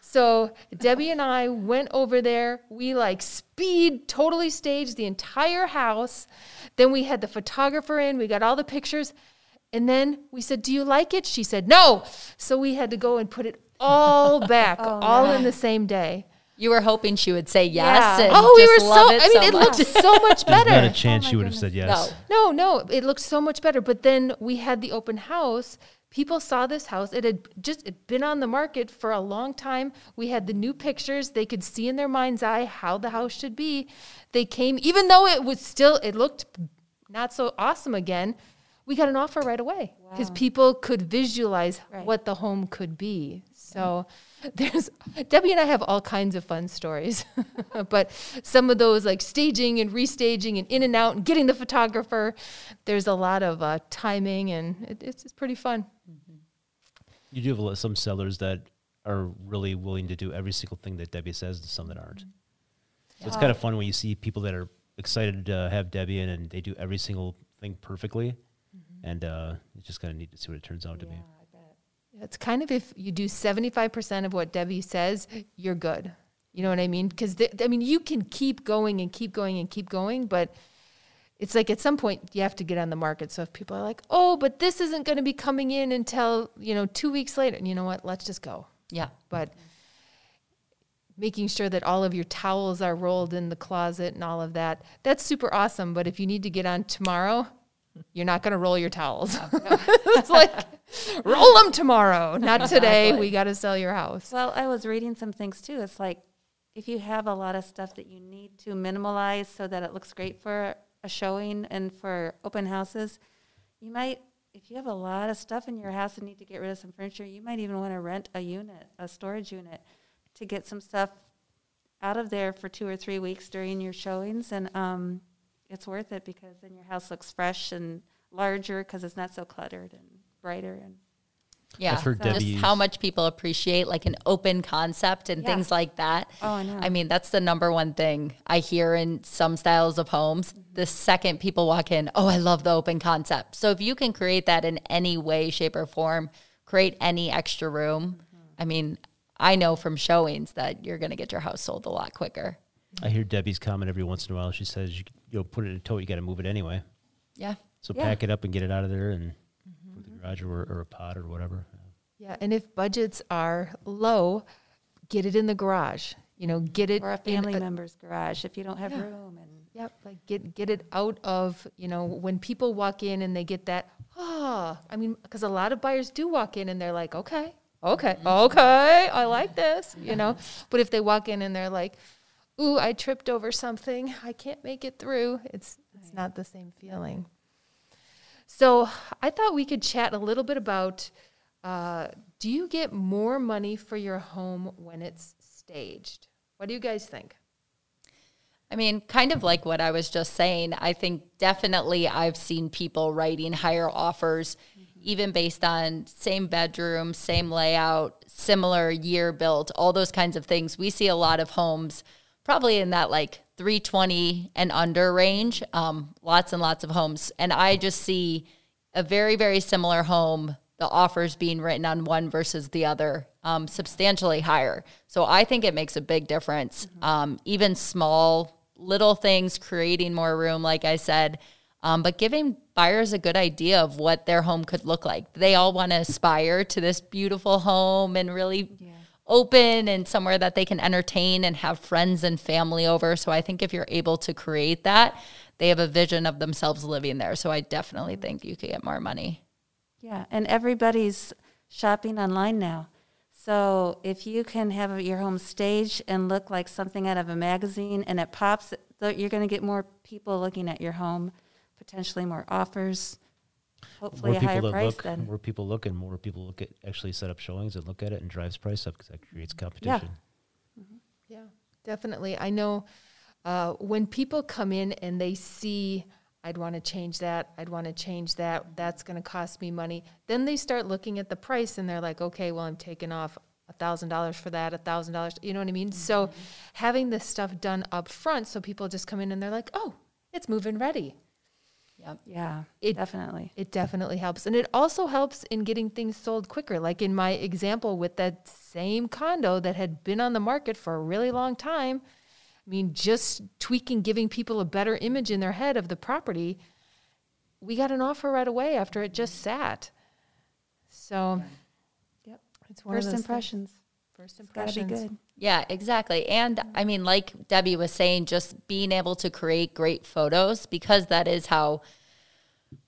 So Debbie and I went over there. We like speed totally staged the entire house. Then we had the photographer in. We got all the pictures. And then we said, "Do you like it?" She said, "No." So we had to go and put it all back, oh, all in the same day. You were hoping she would say yes. Yeah. And Oh, we were so. I mean, so it looked so much better. there's not a chance oh my she would have said yes. No. No, no, it looked so much better. But then we had the open house. People saw this house. It had just it'd been on the market for a long time. We had the new pictures. They could see in their mind's eye how the house should be. They came, even though it was still, it looked not so awesome again. We got an offer right away because people could visualize Right. what the home could be. So there's Debbie and I have all kinds of fun stories, but some of those like staging and restaging and in and out and getting the photographer, there's a lot of uh, timing and it, it's, it's pretty fun. You do have a lot- some sellers that are really willing to do every single thing that Debbie says, and some that aren't. So it's kind of fun when you see people that are excited to have Debbie in, and they do every single thing perfectly, and uh, you just kind of neat to see what it turns out to be. It's kind of if you do 75% of what Debbie says, you're good. You know what I mean? Because, I mean, you can keep going and keep going and keep going, but it's like at some point you have to get on the market. So if people are like, oh, but this isn't going to be coming in until, you know, two weeks later, and you know what? Let's just go. yeah. But making sure that all of your towels are rolled in the closet and all of that, that's super awesome. But if you need to get on tomorrow, you're not going to roll your towels. it's like, roll them tomorrow, not today. We got to sell your house. Well, I was reading some things too. It's like if you have a lot of stuff that you need to minimalize so that it looks great for a showing and for open houses, you might, if you have a lot of stuff in your house and need to get rid of some furniture, you might even want to rent a unit, a storage unit, to get some stuff out of there for two or three weeks during your showings. And um, it's worth it because then your house looks fresh and larger because it's not so cluttered and brighter and Yeah. heard Just how much people appreciate like an open concept and Yeah. things like that. Oh, I know. I mean, that's the number one thing I hear in some styles of homes. Mm-hmm. The second people walk in, oh, I love the open concept. So if you can create that in any way, shape, or form, create any extra room. Mm-hmm. I mean, I know from showings that you're going to get your house sold a lot quicker. I hear Debbie's comment every once in a while. She says, you, you know, put it in a tote, you got to move it anyway. Yeah. So Yeah. pack it up and get it out of there and put it in the garage or, or a pod or whatever. Yeah. And if budgets are low, get it in the garage. You know, get it or a in family member's garage if you don't have Yeah. room and Yep, like get get it out of you know when people walk in and they get that ah I mean because a lot of buyers do walk in and they're like okay okay okay I like this you know but if they walk in and they're like ooh I tripped over something I can't make it through it's it's not the same feeling. So I thought we could chat a little bit about uh, do you get more money for your home when it's staged? What do you guys think? I I mean, kind of like what I was just saying. I think definitely I've seen people writing higher offers, even based on same bedroom, same layout, similar year built, all those kinds of things. We see a lot of homes probably in that like 320 and under range, um, lots and lots of homes. And I just see a very, very similar home, the offers being written on one versus the other, um, substantially higher. So I think it makes a big difference. Um, even small, little things, creating more room, like I said, um, but giving buyers a good idea of what their home could look like. They all want to aspire to this beautiful home and really open and somewhere that they can entertain and have friends and family over. So I think if you're able to create that, they have a vision of themselves living there. So I definitely think you could get more money. Yeah, and everybody's shopping online now. So if you can have your home staged and look like something out of a magazine and it pops, you're going to get more people looking at your home, potentially more offers, hopefully more a people higher that price look, then. more people look, and more people look at actually set up showings and look at it and drives price up because that creates mm-hmm. competition. Yeah, mm-hmm. yeah, definitely. I know uh, when people come in and they see, I'd want to change that, I'd want to change that, that's going to cost me money. Then they start looking at the price and they're like, okay, well, I'm taking off a thousand dollars for that, a thousand dollars. You know what I mean? So mm-hmm. having this stuff done up front, so people just come in and they're like, oh, it's moving ready. Yep. Yeah, It- definitely. It definitely helps. And it also helps in getting things sold quicker. Like in my example with that same condo that had been on the market for a really long time. I mean, just tweaking, giving people a better image in their head of the property. We got an offer right away after it just sat. So Yep. it's one First of those things. impressions. First It's got to be good. Yeah, exactly. And I mean, like Debbie was saying, just being able to create great photos because that is how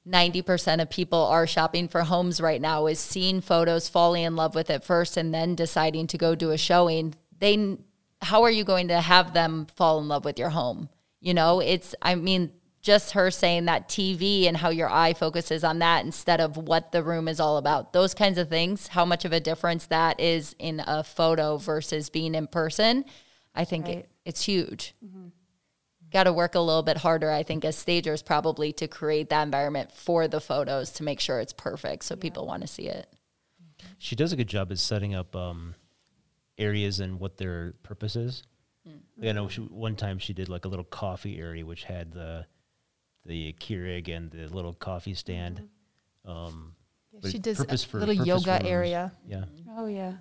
90% of people are shopping for homes right now is seeing photos, falling in love with it first, and then deciding to go do a showing. They, how are you going to have them fall in love with your home? You know, it's, I mean, just her saying that TV and how your eye focuses on that instead of what the room is all about. Those kinds of things, how much of a difference that is in a photo versus being in person. I think Right. it, it's huge. Got to work a little bit harder, I think, as stagers probably to create that environment for the photos to make sure it's perfect so people want to see it. She does a good job at setting up um, areas and what their purpose is. Like I know she, one time she did like a little coffee area, which had the the Keurig and the little coffee stand. Um, but She does a for- little yoga for rooms. area. Yeah, Oh, yeah.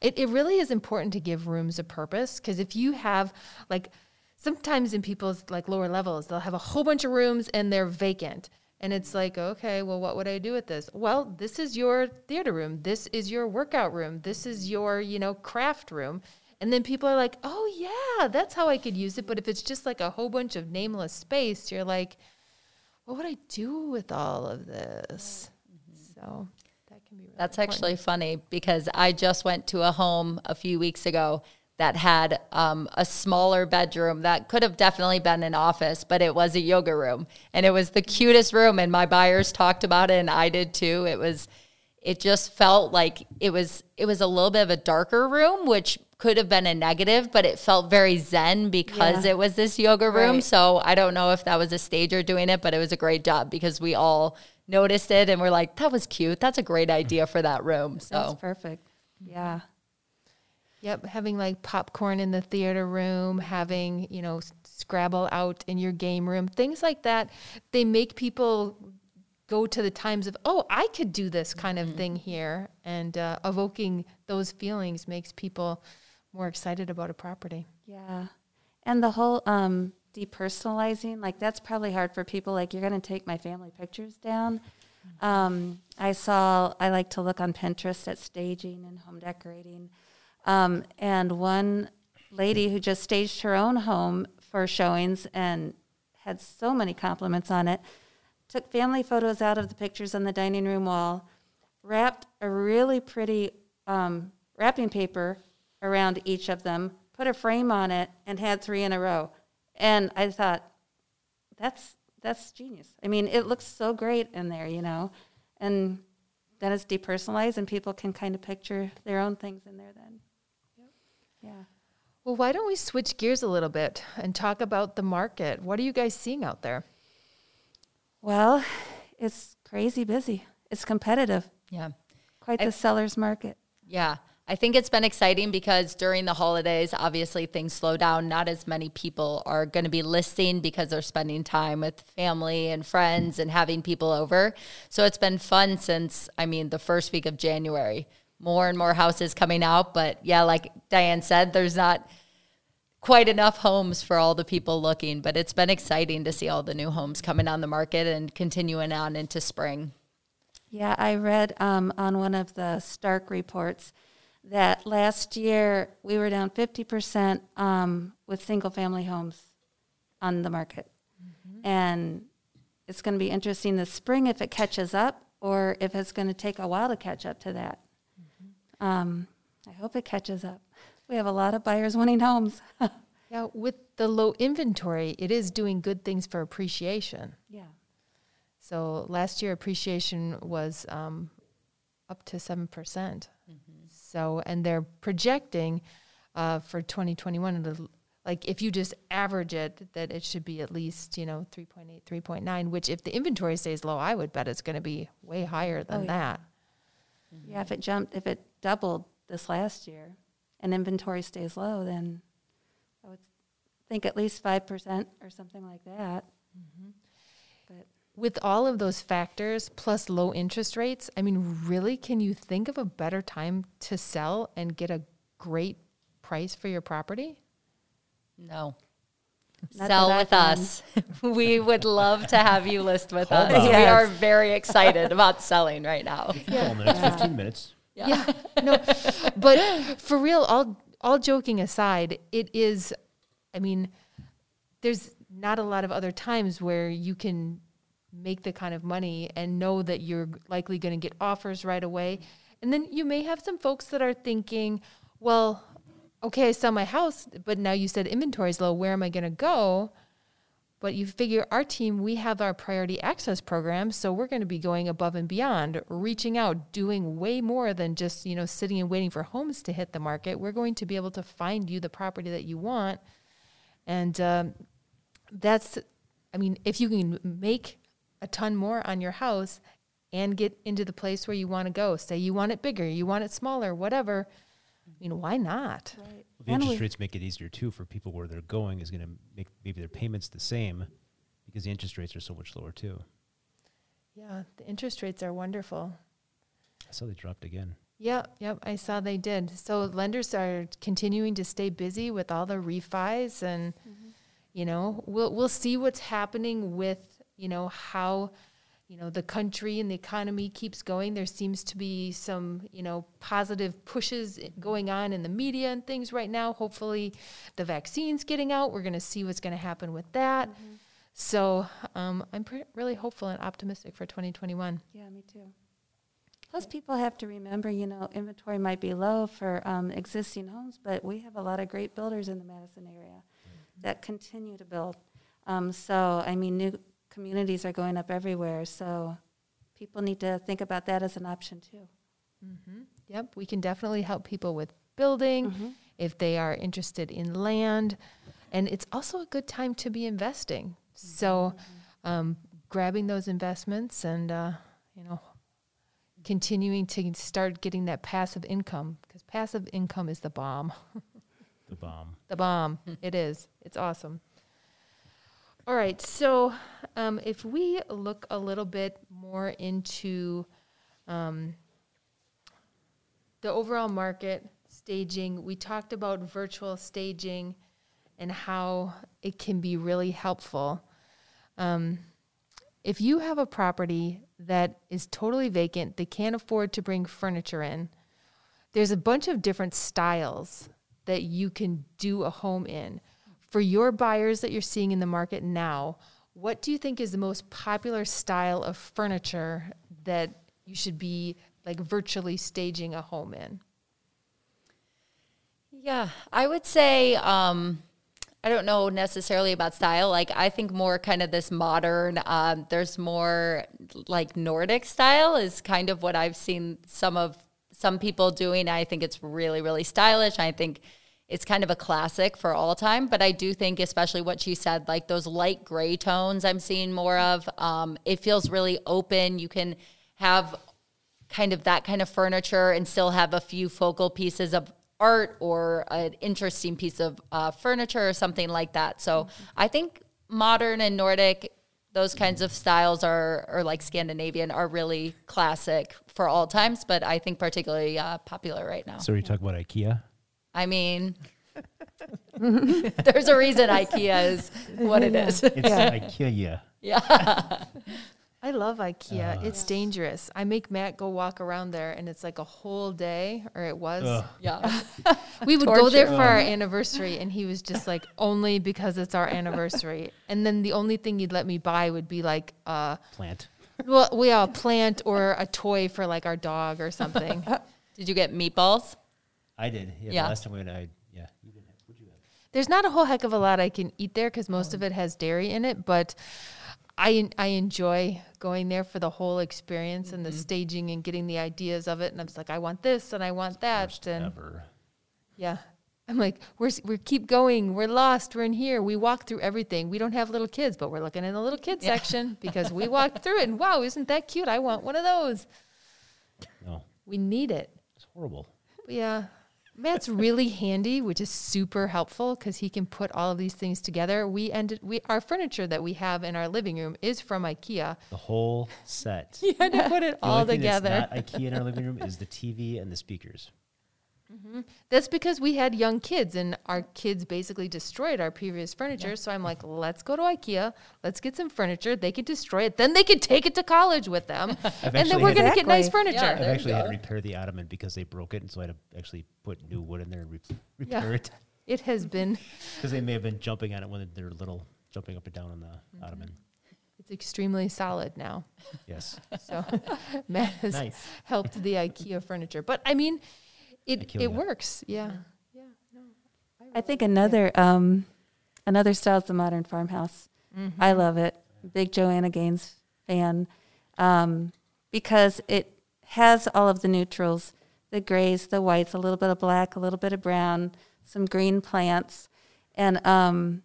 It, it really is important to give rooms a purpose because if you have like sometimes in people's like lower levels they'll have a whole bunch of rooms and they're vacant. And it's like okay well what would i do with this? Well this is your theater room. This is your workout room. This is your you know craft room. And then people are like oh yeah that's how i could use it. But if it's just like a whole bunch of nameless space you're like what would i do with all of this so that can be really That's important. actually funny because I just went to a home a few weeks ago that had um, a smaller bedroom that could have definitely been an office, but it was a yoga room. And it was the cutest room. And my buyers talked about it, and I did too. It was, it just felt like it was, it was a little bit of a darker room, which could have been a negative, but it felt very zen because Yeah. it was this yoga room. Right. So I don't know if that was a stager doing it, but it was a great job because we all noticed it and we're like, that was cute. That's a great idea for that room. That's So perfect. Yeah. Yep, having like popcorn in the theater room, having, you know, Scrabble out in your game room, things like that. They make people go to the times of, oh, I could do this kind of thing here. And uh, evoking those feelings makes people more excited about a property. Yeah. And the whole um, depersonalizing, like that's probably hard for people. Like, you're going to take my family pictures down. Um, I saw, I like to look on Pinterest at staging and home decorating. Um, and one lady who just staged her own home for showings and had so many compliments on it took family photos out of the pictures on the dining room wall, wrapped a really pretty um, wrapping paper around each of them, put a frame on it, and had three in a row. And I thought, that's that's genius. I mean, it looks so great in there, you know, and then it's depersonalized, and people can kind of picture their own things in there. Then, yeah. Well, why don't we switch gears a little bit and talk about the market? What are you guys seeing out there? Well, it's crazy busy. It's competitive. Yeah. Quite the seller's market. Yeah. I think it's been exciting because during the holidays, obviously things slow down. Not as many people are going to be listing because they're spending time with family and friends and having people over. So it's been fun since, I mean, the first week of January. More and more houses coming out. But yeah, like Diane said, there's not quite enough homes for all the people looking. But it's been exciting to see all the new homes coming on the market and continuing on into spring. Yeah, I read um, on one of the Stark reports that last year we were down 50% um, with single family homes on the market. Mm-hmm. And it's going to be interesting this spring if it catches up or if it's going to take a while to catch up to that. Mm-hmm. Um, I hope it catches up. We have a lot of buyers wanting homes. yeah, with the low inventory, it is doing good things for appreciation. Yeah. So last year, appreciation was um, up to 7%. So, and they're projecting uh, for 2021, like if you just average it, that it should be at least, you know, 3.8, 3.9, which if the inventory stays low, I would bet it's going to be way higher than oh, yeah. that. Yeah, if it jumped, if it doubled this last year and inventory stays low, then I would think at least 5% or something like that. Mm-hmm with all of those factors plus low interest rates, I mean, really, can you think of a better time to sell and get a great price for your property? No. Not sell with us. we would love to have you list with us. Yes. We are very excited about selling right now. Yeah. in the next 15 minutes. Yeah. yeah. No. But for real, all all joking aside, it is I mean, there's not a lot of other times where you can make the kind of money and know that you're likely going to get offers right away. And then you may have some folks that are thinking, well, okay, I sell my house, but now you said inventory is low. Where am I going to go? But you figure our team, we have our priority access program, so we're going to be going above and beyond, reaching out, doing way more than just you know sitting and waiting for homes to hit the market. We're going to be able to find you the property that you want, and um, that's, I mean, if you can make a ton more on your house and get into the place where you want to go. Say you want it bigger, you want it smaller, whatever. I mean, why not? Right. Well, the and interest rates make it easier too for people where they're going is going to make maybe their payments the same because the interest rates are so much lower too. Yeah, the interest rates are wonderful. I saw they dropped again. Yep, yep, I saw they did. So lenders are continuing to stay busy with all the refis and mm-hmm. you know, we'll we'll see what's happening with you know, how you know the country and the economy keeps going. There seems to be some you know positive pushes going on in the media and things right now. Hopefully the vaccine's getting out. We're going to see what's going to happen with that. Mm-hmm. so um, i'm pre- really hopeful and optimistic for 2021 yeah me too. Plus people have to remember you know inventory might be low for um, existing homes but we have a lot of great builders in the madison area mm-hmm. that continue to build. Um, so i mean new communities are going up everywhere. So people need to think about that as an option too. Mm-hmm. Yep, we can definitely help people with building mm-hmm. if they are interested in land. And it's also a good time to be investing. So mm-hmm. um, grabbing those investments and, uh, you know, continuing to start getting that passive income because passive income is the bomb. the bomb. The bomb. it is. It's awesome. All right. So, um, if we look a little bit more into um, the overall market staging, we talked about virtual staging and how it can be really helpful. Um, if you have a property that is totally vacant, they can't afford to bring furniture in, there's a bunch of different styles that you can do a home in for your buyers that you're seeing in the market now, what do you think is the most popular style of furniture that you should be like virtually staging a home in? Yeah, I would say um, I don't know necessarily about style. Like I think more kind of this modern. Um, there's more like Nordic style is kind of what I've seen some of some people doing. I think it's really really stylish. I think it's kind of a classic for all time. But I do think, especially what she said, like those light gray tones I'm seeing more of. Um, it feels really open. You can have kind of that kind of furniture and still have a few focal pieces of art or an interesting piece of uh, furniture or something like that. So mm-hmm. I think modern and Nordic, those kinds of styles are, or like Scandinavian, are really classic for all times, but I think particularly uh, popular right now. So are you talking about IKEA? I mean, there's a reason IKEA is what it is. It's yeah. IKEA. Yeah. I love IKEA. Uh, it's dangerous. I make Matt go walk around there, and it's like a whole day, or it was. Ugh. Yeah. we would go there for our anniversary, and he was just like, only because it's our anniversary. And then the only thing he'd let me buy would be like a plant. Well, we a plant or a toy for like our dog or something. Did you get meatballs? I did. Yeah. yeah. last time we went, I yeah. You did. What'd you have? There's not a whole heck of a lot I can eat there because most of it has dairy in it, but I I enjoy going there for the whole experience mm-hmm. and the mm-hmm. staging and getting the ideas of it. And I'm just like, I want this and I want that. First and ever. yeah, I'm like, we're we keep going. We're lost. We're in here. We walk through everything. We don't have little kids, but we're looking in the little kids yeah. section because we walked through it. And wow, isn't that cute? I want one of those. No, we need it. It's horrible. yeah, Matt's really handy, which is super helpful because he can put all of these things together. We ended we our furniture that we have in our living room is from IKEA. The whole set. he had to put it the all together. That's not IKEA in our living room is the TV and the speakers. Mm-hmm. That's because we had young kids, and our kids basically destroyed our previous furniture. Yeah. So I'm like, let's go to IKEA, let's get some furniture. They could destroy it, then they could take it to college with them, and then we're going to get nice furniture. Yeah, I've actually had to repair the ottoman because they broke it, and so I had to actually put new wood in there and re- repair yeah. it. It has been because they may have been jumping on it when they're little, jumping up and down on the mm-hmm. ottoman. It's extremely solid now. Yes. So Matt has nice. helped the IKEA furniture, but I mean it it works. Yeah. Yeah. No. I, I think another um, another style is the modern farmhouse. Mm-hmm. I love it. Big Joanna Gaines fan um, because it has all of the neutrals, the grays, the whites, a little bit of black, a little bit of brown, some green plants, and um,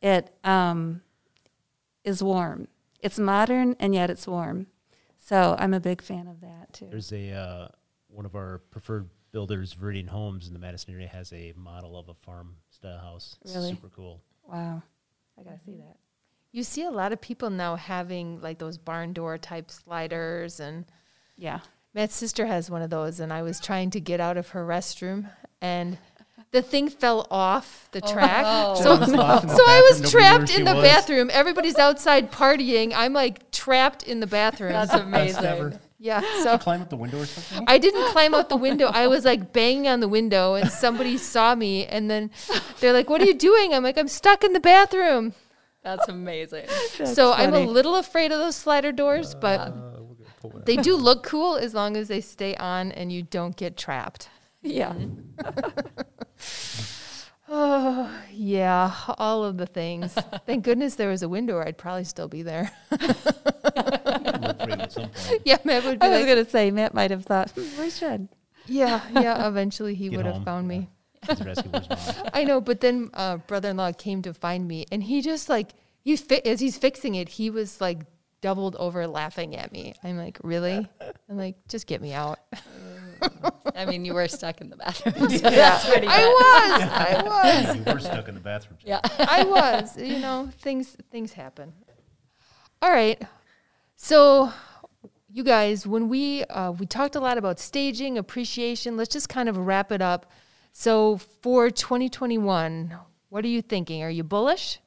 it um, is warm. It's modern and yet it's warm. So I'm a big fan of that too. There's a uh, one of our preferred builders, Veridian Homes in the Madison area, has a model of a farm style house. It's really? super cool. Wow. I got to see that. You see a lot of people now having like those barn door type sliders and yeah. Matt's sister has one of those and I was trying to get out of her restroom and the thing fell off the oh, track. Oh. So, so I was trapped in the was. bathroom. Everybody's outside partying. I'm like trapped in the bathroom. That's amazing. Yeah. So climb out the window or something? I didn't climb out the window. I was like banging on the window and somebody saw me and then they're like, What are you doing? I'm like, I'm stuck in the bathroom. That's amazing. That's so funny. I'm a little afraid of those slider doors, uh, but they do look cool as long as they stay on and you don't get trapped. Yeah. Oh, yeah, all of the things. Thank goodness there was a window, or I'd probably still be there. yeah, Matt would be I was going to say, Matt might have thought, hmm, we should. Yeah, yeah, eventually he would have found me. I know, but then uh, brother-in-law came to find me, and he just like, he fi- as he's fixing it, he was like doubled over laughing at me. I'm like, really? I'm like, just get me out. I mean, you were stuck in the bathroom. So yeah, I was. I was. you were stuck in the bathroom. Yeah, I was. You know, things things happen. All right. So, you guys, when we uh, we talked a lot about staging, appreciation. Let's just kind of wrap it up. So, for 2021, what are you thinking? Are you bullish?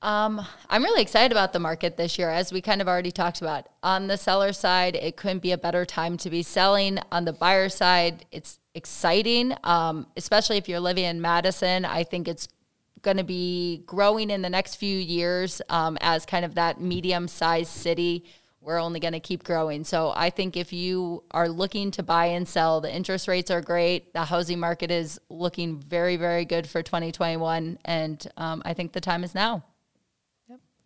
Um, I'm really excited about the market this year, as we kind of already talked about. On the seller side, it couldn't be a better time to be selling. On the buyer side, it's exciting, um, especially if you're living in Madison. I think it's going to be growing in the next few years um, as kind of that medium sized city. We're only going to keep growing. So I think if you are looking to buy and sell, the interest rates are great. The housing market is looking very, very good for 2021. And um, I think the time is now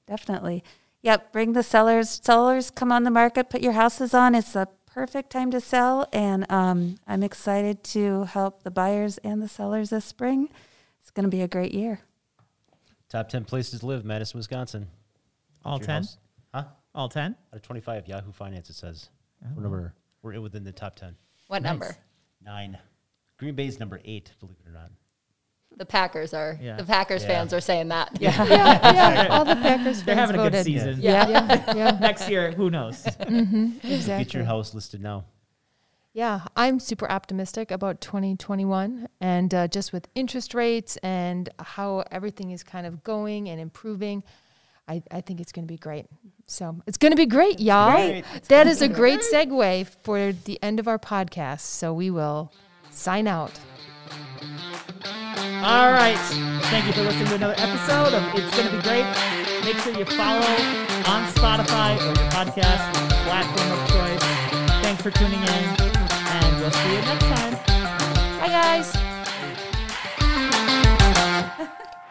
definitely. Yep, bring the sellers. Sellers come on the market, put your houses on. It's a perfect time to sell, and um, I'm excited to help the buyers and the sellers this spring. It's going to be a great year. Top 10 places to live, Madison, Wisconsin. All Your 10? Huh? All 10? Out of 25, Yahoo Finance, it says. Oh. We're, number, we're within the top 10. What Nice. number? Nine. Green Bay's number eight, believe it or not. The Packers are. Yeah. The Packers Yeah. fans are saying that. yeah, yeah. All the Packers They're fans having a good season. Yeah, yeah, yeah. Next year, who knows? exactly. Get your house listed now. Yeah, I'm super optimistic about 2021 and uh, just with interest rates and how everything is kind of going and improving. I, I think it's going to be great. So it's going to be great, y'all. great. That is a great segue for the end of our podcast. So we will sign out. All right. Thank you for listening to another episode of It's Gonna Be Great. Make sure you follow on Spotify or your podcast platform of choice. Thanks for tuning in, and we'll see you next time. Bye, guys.